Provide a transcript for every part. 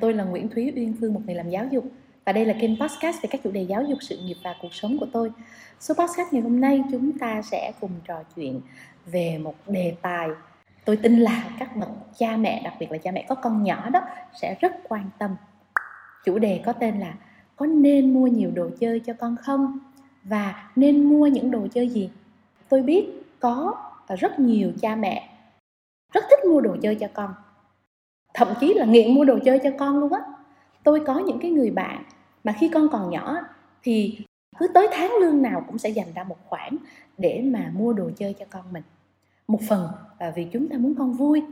tôi là Nguyễn Thúy Uyên Phương, một người làm giáo dục và đây là kênh podcast về các chủ đề giáo dục, sự nghiệp và cuộc sống của tôi. Số podcast ngày hôm nay chúng ta sẽ cùng trò chuyện về một đề tài tôi tin là các bậc cha mẹ, đặc biệt là cha mẹ có con nhỏ đó sẽ rất quan tâm. Chủ đề có tên là có nên mua nhiều đồ chơi cho con không? Và nên mua những đồ chơi gì? Tôi biết có rất nhiều cha mẹ rất thích mua đồ chơi cho con thậm chí là nghiện mua đồ chơi cho con luôn á. Tôi có những cái người bạn mà khi con còn nhỏ thì cứ tới tháng lương nào cũng sẽ dành ra một khoản để mà mua đồ chơi cho con mình. Một phần là vì chúng ta muốn con vui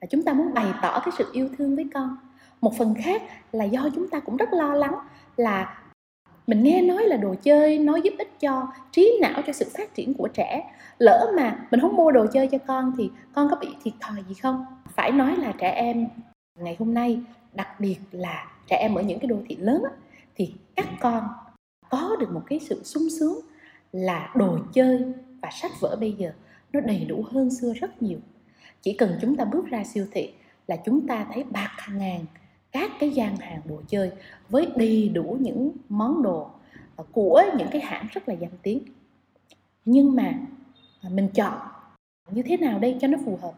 và chúng ta muốn bày tỏ cái sự yêu thương với con. Một phần khác là do chúng ta cũng rất lo lắng là mình nghe nói là đồ chơi nó giúp ích cho trí não, cho sự phát triển của trẻ. Lỡ mà mình không mua đồ chơi cho con thì con có bị thiệt thòi gì không? Phải nói là trẻ em ngày hôm nay, đặc biệt là trẻ em ở những cái đô thị lớn thì các con có được một cái sự sung sướng là đồ chơi và sách vở bây giờ nó đầy đủ hơn xưa rất nhiều. Chỉ cần chúng ta bước ra siêu thị là chúng ta thấy bạc ngàn các cái gian hàng đồ chơi với đầy đủ những món đồ của những cái hãng rất là danh tiếng. Nhưng mà mình chọn như thế nào đây cho nó phù hợp?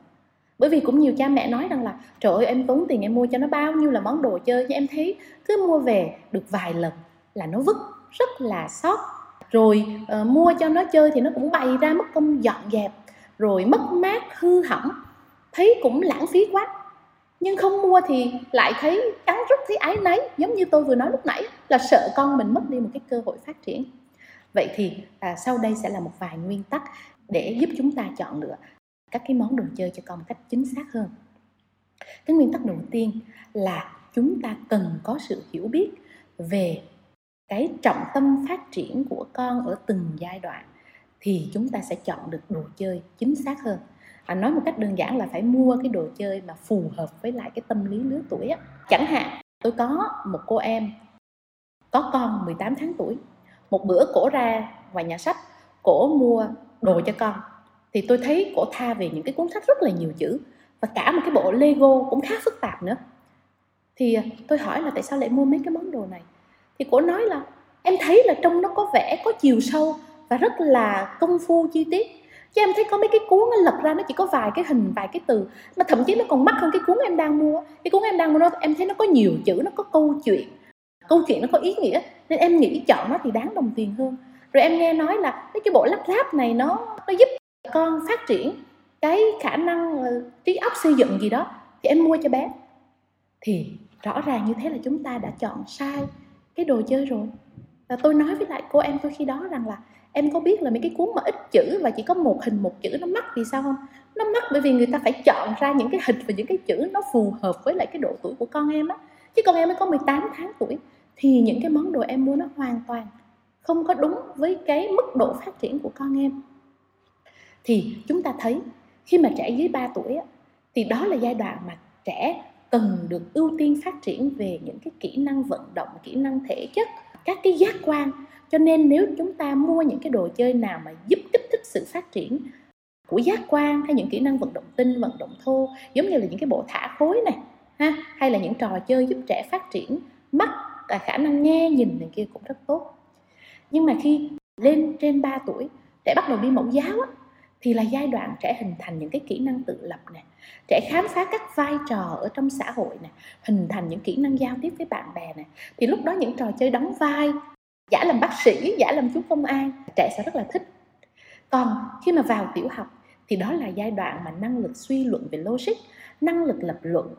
Bởi vì cũng nhiều cha mẹ nói rằng là trời ơi em tốn tiền em mua cho nó bao nhiêu là món đồ chơi nhưng em thấy. Cứ mua về được vài lần là nó vứt rất là sót. Rồi uh, mua cho nó chơi thì nó cũng bày ra mất công dọn dẹp rồi mất mát hư hỏng. Thấy cũng lãng phí quá. Nhưng không mua thì lại thấy cắn rứt thấy ái náy giống như tôi vừa nói lúc nãy là sợ con mình mất đi một cái cơ hội phát triển. Vậy thì à, sau đây sẽ là một vài nguyên tắc để giúp chúng ta chọn lựa các cái món đồ chơi cho con một cách chính xác hơn. Cái nguyên tắc đầu tiên là chúng ta cần có sự hiểu biết về cái trọng tâm phát triển của con ở từng giai đoạn thì chúng ta sẽ chọn được đồ chơi chính xác hơn. À, nói một cách đơn giản là phải mua cái đồ chơi mà phù hợp với lại cái tâm lý lứa tuổi á. Chẳng hạn tôi có một cô em có con 18 tháng tuổi. Một bữa cổ ra ngoài nhà sách cổ mua đồ cho con thì tôi thấy cổ tha về những cái cuốn sách rất là nhiều chữ, và cả một cái bộ Lego cũng khá phức tạp nữa. Thì à, tôi hỏi là tại sao lại mua mấy cái món đồ này? Thì cổ nói là, em thấy là trong nó có vẻ có chiều sâu và rất là công phu chi tiết. Chứ em thấy có mấy cái cuốn nó lật ra nó chỉ có vài cái hình, vài cái từ, mà thậm chí nó còn mắc hơn cái cuốn em đang mua cái cuốn em đang mua nó, em thấy nó có nhiều chữ, nó có câu chuyện câu chuyện nó có ý nghĩa, nên em nghĩ chọn nó thì đáng đồng tiền hơn. Rồi em nghe nói là mấy cái bộ lắp ráp này nó nó giúp con phát triển cái khả năng ờ, trí óc xây dựng gì đó thì em mua cho bé. Thì rõ ràng như thế là chúng ta đã chọn sai cái đồ chơi rồi. Và tôi nói với lại cô em tôi khi đó rằng là em có biết là mấy cái cuốn mà ít chữ và chỉ có một hình một chữ nó mắc vì sao không? Nó mắc bởi vì người ta phải chọn ra những cái hình và những cái chữ nó phù hợp với lại cái độ tuổi của con em á. Chứ con em mới có 18 tháng tuổi thì những cái món đồ em mua nó hoàn toàn không có đúng với cái mức độ phát triển của con em thì chúng ta thấy khi mà trẻ dưới 3 tuổi thì đó là giai đoạn mà trẻ cần được ưu tiên phát triển về những cái kỹ năng vận động kỹ năng thể chất các cái giác quan. Cho nên nếu chúng ta mua những cái đồ chơi nào mà giúp kích thích sự phát triển của giác quan hay những kỹ năng vận động tinh vận động thô giống như là những cái bộ thả khối này ha hay là những trò chơi giúp trẻ phát triển mắt và khả năng nghe nhìn này kia cũng rất tốt. Nhưng mà khi lên trên 3 tuổi trẻ bắt đầu đi mẫu giáo á, thì là giai đoạn trẻ hình thành những cái kỹ năng tự lập này trẻ khám phá các vai trò ở trong xã hội này hình thành những kỹ năng giao tiếp với bạn bè này thì lúc đó những trò chơi đóng vai, giả làm bác sĩ, giả làm chú công an, trẻ sẽ rất là thích. Còn khi mà vào tiểu học, thì đó là giai đoạn mà năng lực suy luận về logic, năng lực lập luận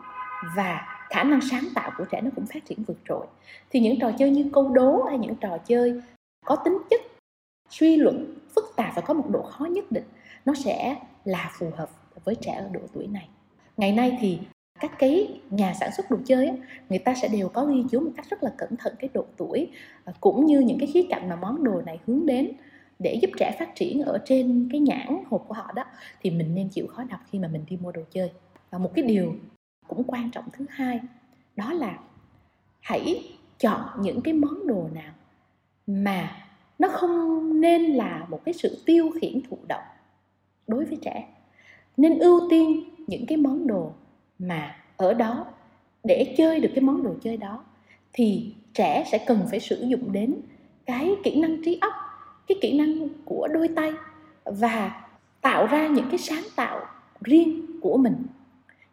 và khả năng sáng tạo của trẻ nó cũng phát triển vượt trội. Thì những trò chơi như câu đố hay những trò chơi có tính chất suy luận phức tạp và có một độ khó nhất định, nó sẽ là phù hợp với trẻ ở độ tuổi này. Ngày nay thì các cái nhà sản xuất đồ chơi người ta sẽ đều có ghi chú một cách rất là cẩn thận cái độ tuổi à, cũng như những cái khía cạnh mà món đồ này hướng đến để giúp trẻ phát triển ở trên cái nhãn hộp của họ đó, thì mình nên chịu khó đọc khi mà mình đi mua đồ chơi. Và một cái điều cũng quan trọng thứ hai, đó là hãy chọn những cái món đồ nào mà nó không nên là một cái sự tiêu khiển thụ động đối với trẻ. Nên ưu tiên những cái món đồ mà ở đó, để chơi được cái món đồ chơi đó, thì trẻ sẽ cần phải sử dụng đến cái kỹ năng trí óc, cái kỹ năng của đôi tay và tạo ra những cái sáng tạo riêng của mình.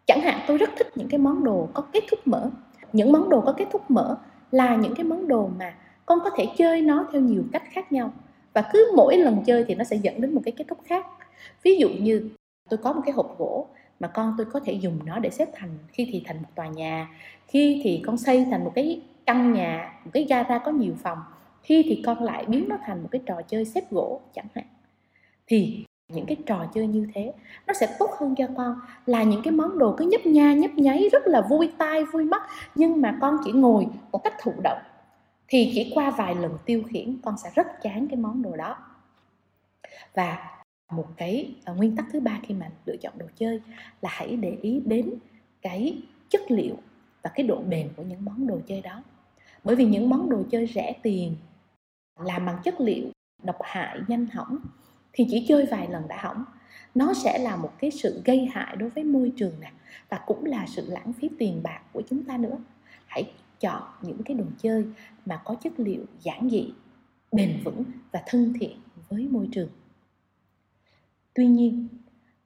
Chẳng hạn tôi rất thích những cái món đồ có kết thúc mở. Những món đồ có kết thúc mở là những cái món đồ mà con có thể chơi nó theo nhiều cách khác nhau. Và cứ mỗi lần chơi thì nó sẽ dẫn đến một cái kết thúc khác. Ví dụ như, tôi có một cái hộp gỗ mà con tôi có thể dùng nó để xếp thành, khi thì thành một tòa nhà, khi thì con xây thành một cái căn nhà, một cái gara có nhiều phòng, khi thì con lại biến nó thành một cái trò chơi xếp gỗ chẳng hạn. Thì những cái trò chơi như thế, nó sẽ tốt hơn cho con, là những cái món đồ cứ nhấp nha, nhấp nháy, rất là vui tai, vui mắt. Nhưng mà con chỉ ngồi một cách thụ động thì chỉ qua vài lần tiêu khiển con sẽ rất chán cái món đồ đó. Và một cái ờ, nguyên tắc thứ ba khi mà lựa chọn đồ chơi là hãy để ý đến cái chất liệu và cái độ bền của những món đồ chơi đó. Bởi vì những món đồ chơi rẻ tiền, làm bằng chất liệu độc hại, nhanh hỏng thì chỉ chơi vài lần đã hỏng. Nó sẽ là một cái sự gây hại đối với môi trường nè và cũng là sự lãng phí tiền bạc của chúng ta nữa. Hãy chọn những cái đồ chơi mà có chất liệu giản dị, bền vững và thân thiện với môi trường. Tuy nhiên,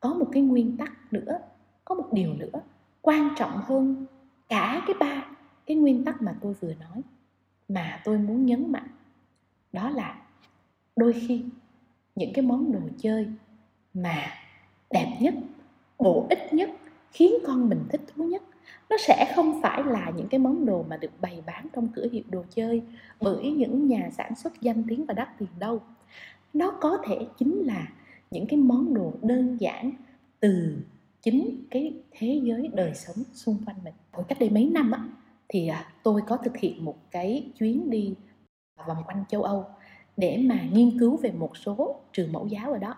có một cái nguyên tắc nữa, có một điều nữa quan trọng hơn cả cái ba cái nguyên tắc mà tôi vừa nói, mà tôi muốn nhấn mạnh. Đó là đôi khi những cái món đồ chơi mà đẹp nhất, bổ ích nhất, khiến con mình thích thú nhất nó sẽ không phải là những cái món đồ mà được bày bán trong cửa hiệu đồ chơi bởi những nhà sản xuất danh tiếng và đắt tiền đâu. Nó có thể chính là những cái món đồ đơn giản từ chính cái thế giới đời sống xung quanh mình. Hồi cách đây mấy năm á, thì à, tôi có thực hiện một cái chuyến đi vòng quanh châu Âu để mà nghiên cứu về một số trường mẫu giáo ở đó.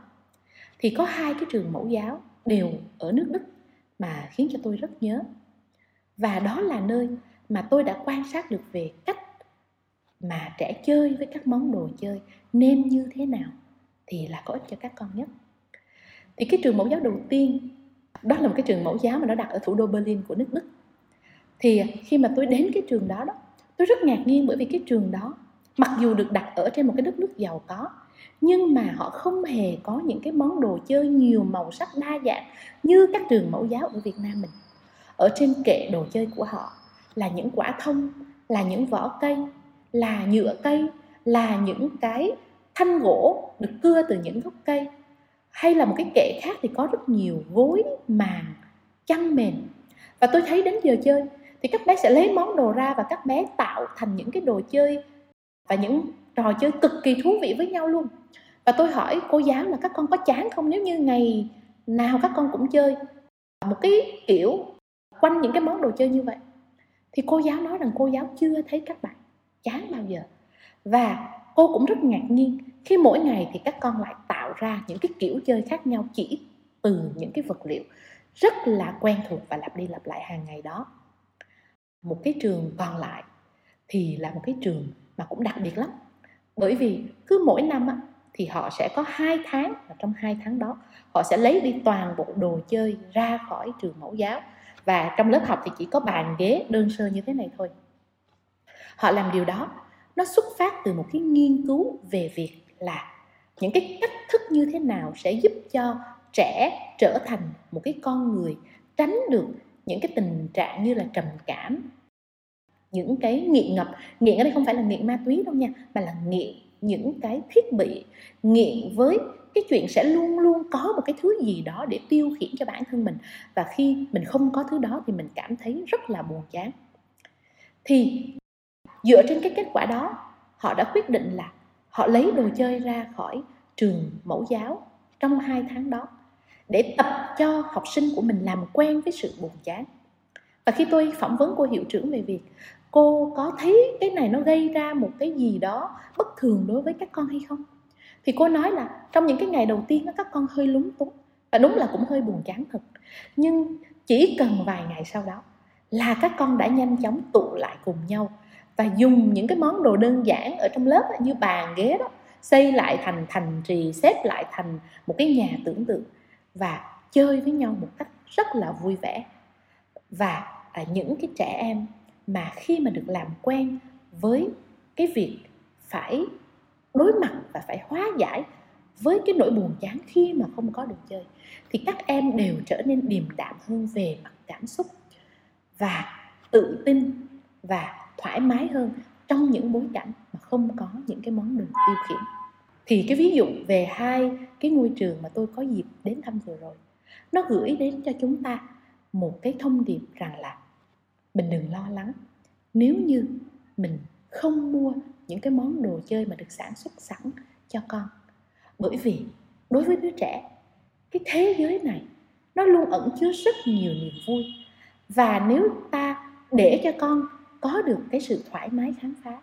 Thì có hai cái trường mẫu giáo đều ở nước Đức mà khiến cho tôi rất nhớ và đó là nơi mà tôi đã quan sát được về cách mà trẻ chơi với các món đồ chơi nên như thế nào thì là có ích cho các con nhất. Thì cái trường mẫu giáo đầu tiên, đó là một cái trường mẫu giáo mà nó đặt ở thủ đô Berlin của nước Đức. Thì khi mà tôi đến cái trường đó đó, tôi rất ngạc nhiên bởi vì cái trường đó mặc dù được đặt ở trên một cái đất nước giàu có, nhưng mà họ không hề có những cái món đồ chơi nhiều màu sắc đa dạng như các trường mẫu giáo ở Việt Nam mình ở trên kệ đồ chơi của họ, là những quả thông, là những vỏ cây, là nhựa cây, là những cái thanh gỗ được cưa từ những gốc cây. Hay là một cái kệ khác thì có rất nhiều gối màn chăn mền và tôi thấy đến giờ chơi thì các bé sẽ lấy món đồ ra và các bé tạo thành những cái đồ chơi và những trò chơi cực kỳ thú vị với nhau luôn. Và tôi hỏi cô giáo là các con có chán không? Nếu như ngày nào các con cũng chơi, một cái kiểu quanh những cái món đồ chơi như vậy. Thì cô giáo nói rằng cô giáo chưa thấy các bạn chán bao giờ. Và cô cũng rất ngạc nhiên khi mỗi ngày thì các con lại tạo ra những cái kiểu chơi khác nhau chỉ từ những cái vật liệu rất là quen thuộc và lặp đi lặp lại hàng ngày đó. Một cái trường còn lại thì là một cái trường mà cũng đặc biệt lắm. Bởi vì cứ mỗi năm á, thì họ sẽ có hai tháng và trong hai tháng đó họ sẽ lấy đi toàn bộ đồ chơi ra khỏi trường mẫu giáo và trong lớp học thì chỉ có bàn ghế đơn sơ như thế này thôi. Họ làm điều đó, nó xuất phát từ một cái nghiên cứu về việc là những cái cách thức như thế nào sẽ giúp cho trẻ trở thành một cái con người, tránh được những cái tình trạng như là trầm cảm. Những cái nghiện ngập, nghiện ở đây không phải là nghiện ma túy đâu nha, mà là nghiện những cái thiết bị, nghiện với cái chuyện sẽ luôn luôn có một cái thứ gì đó để tiêu khiển cho bản thân mình. Và khi mình không có thứ đó thì mình cảm thấy rất là buồn chán. Thì dựa trên cái kết quả đó, họ đã quyết định là họ lấy đồ chơi ra khỏi trường mẫu giáo trong hai tháng đó để tập cho học sinh của mình làm quen với sự buồn chán. Và khi tôi phỏng vấn cô hiệu trưởng về việc cô có thấy cái này nó gây ra một cái gì đó bất thường đối với các con hay không? Thì cô nói là trong những cái ngày đầu tiên các con hơi lúng túng. Và đúng là cũng hơi buồn chán thật. Nhưng chỉ cần vài ngày sau đó là các con đã nhanh chóng tụ lại cùng nhau và dùng những cái món đồ đơn giản ở trong lớp như bàn ghế đó xây lại thành thành trì xếp lại thành một cái nhà tưởng tượng và chơi với nhau một cách rất là vui vẻ. Và à, những cái trẻ em mà khi mà được làm quen với cái việc phải đối mặt và phải hóa giải với cái nỗi buồn chán khi mà không có được chơi, thì các em đều trở nên điềm đạm hơn về mặt cảm xúc và tự tin và thoải mái hơn trong những bối cảnh mà không có những cái món đồ tiêu khiển. Thì cái ví dụ về hai cái ngôi trường mà tôi có dịp đến thăm vừa rồi, nó gửi đến cho chúng ta một cái thông điệp rằng là mình đừng lo lắng, nếu như mình không mua những cái món đồ chơi mà được sản xuất sẵn cho con. Bởi vì đối với đứa trẻ, cái thế giới này nó luôn ẩn chứa rất nhiều niềm vui. Và nếu ta để cho con có được cái sự thoải mái khám phá,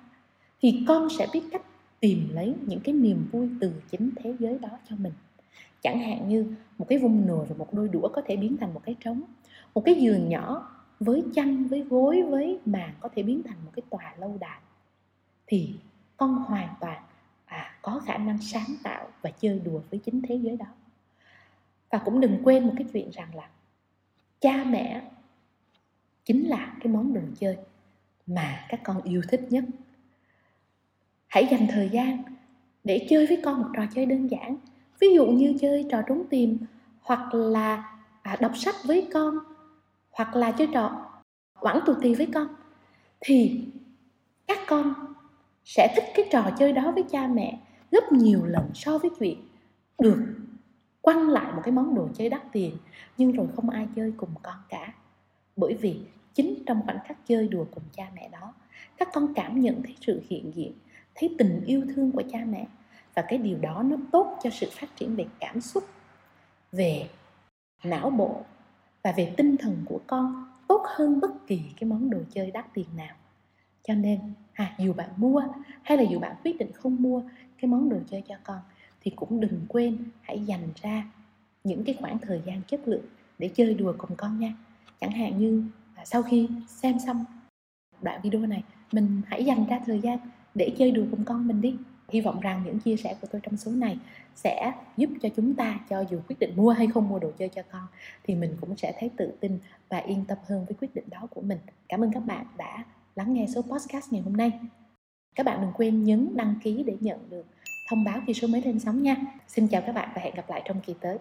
thì con sẽ biết cách tìm lấy những cái niềm vui từ chính thế giới đó cho mình. Chẳng hạn như một cái vung nồi và một đôi đũa có thể biến thành một cái trống, một cái giường nhỏ với chăn, với gối, với màn có thể biến thành một cái tòa lâu đài thì con hoàn toàn à, có khả năng sáng tạo và chơi đùa với chính thế giới đó. Và cũng đừng quên một cái chuyện rằng là cha mẹ chính là cái món đồ chơi mà các con yêu thích nhất. Hãy dành thời gian để chơi với con một trò chơi đơn giản ví dụ như chơi trò trốn tìm hoặc là à, đọc sách với con hoặc là chơi trò quẳng tù tì với con thì các con sẽ thích cái trò chơi đó với cha mẹ gấp nhiều lần so với chuyện được quăng lại một cái món đồ chơi đắt tiền, nhưng rồi không ai chơi cùng con cả. Bởi vì chính trong khoảnh khắc chơi đùa cùng cha mẹ đó, các con cảm nhận thấy sự hiện diện, thấy tình yêu thương của cha mẹ, và cái điều đó nó tốt cho sự phát triển về cảm xúc, về não bộ, và về tinh thần của con tốt hơn bất kỳ cái món đồ chơi đắt tiền nào. Cho nên à, dù bạn mua hay là dù bạn quyết định không mua cái món đồ chơi cho con thì cũng đừng quên hãy dành ra những cái khoảng thời gian chất lượng để chơi đùa cùng con nha. Chẳng hạn như à, sau khi xem xong đoạn video này mình hãy dành ra thời gian để chơi đùa cùng con mình đi. Hy vọng rằng những chia sẻ của tôi trong số này sẽ giúp cho chúng ta cho dù quyết định mua hay không mua đồ chơi cho con thì mình cũng sẽ thấy tự tin và yên tâm hơn với quyết định đó của mình. Cảm ơn các bạn đã lắng nghe số podcast ngày hôm nay. Các bạn đừng quên nhấn đăng ký để nhận được thông báo khi số mới lên sóng nha. Xin chào các bạn và hẹn gặp lại trong kỳ tới.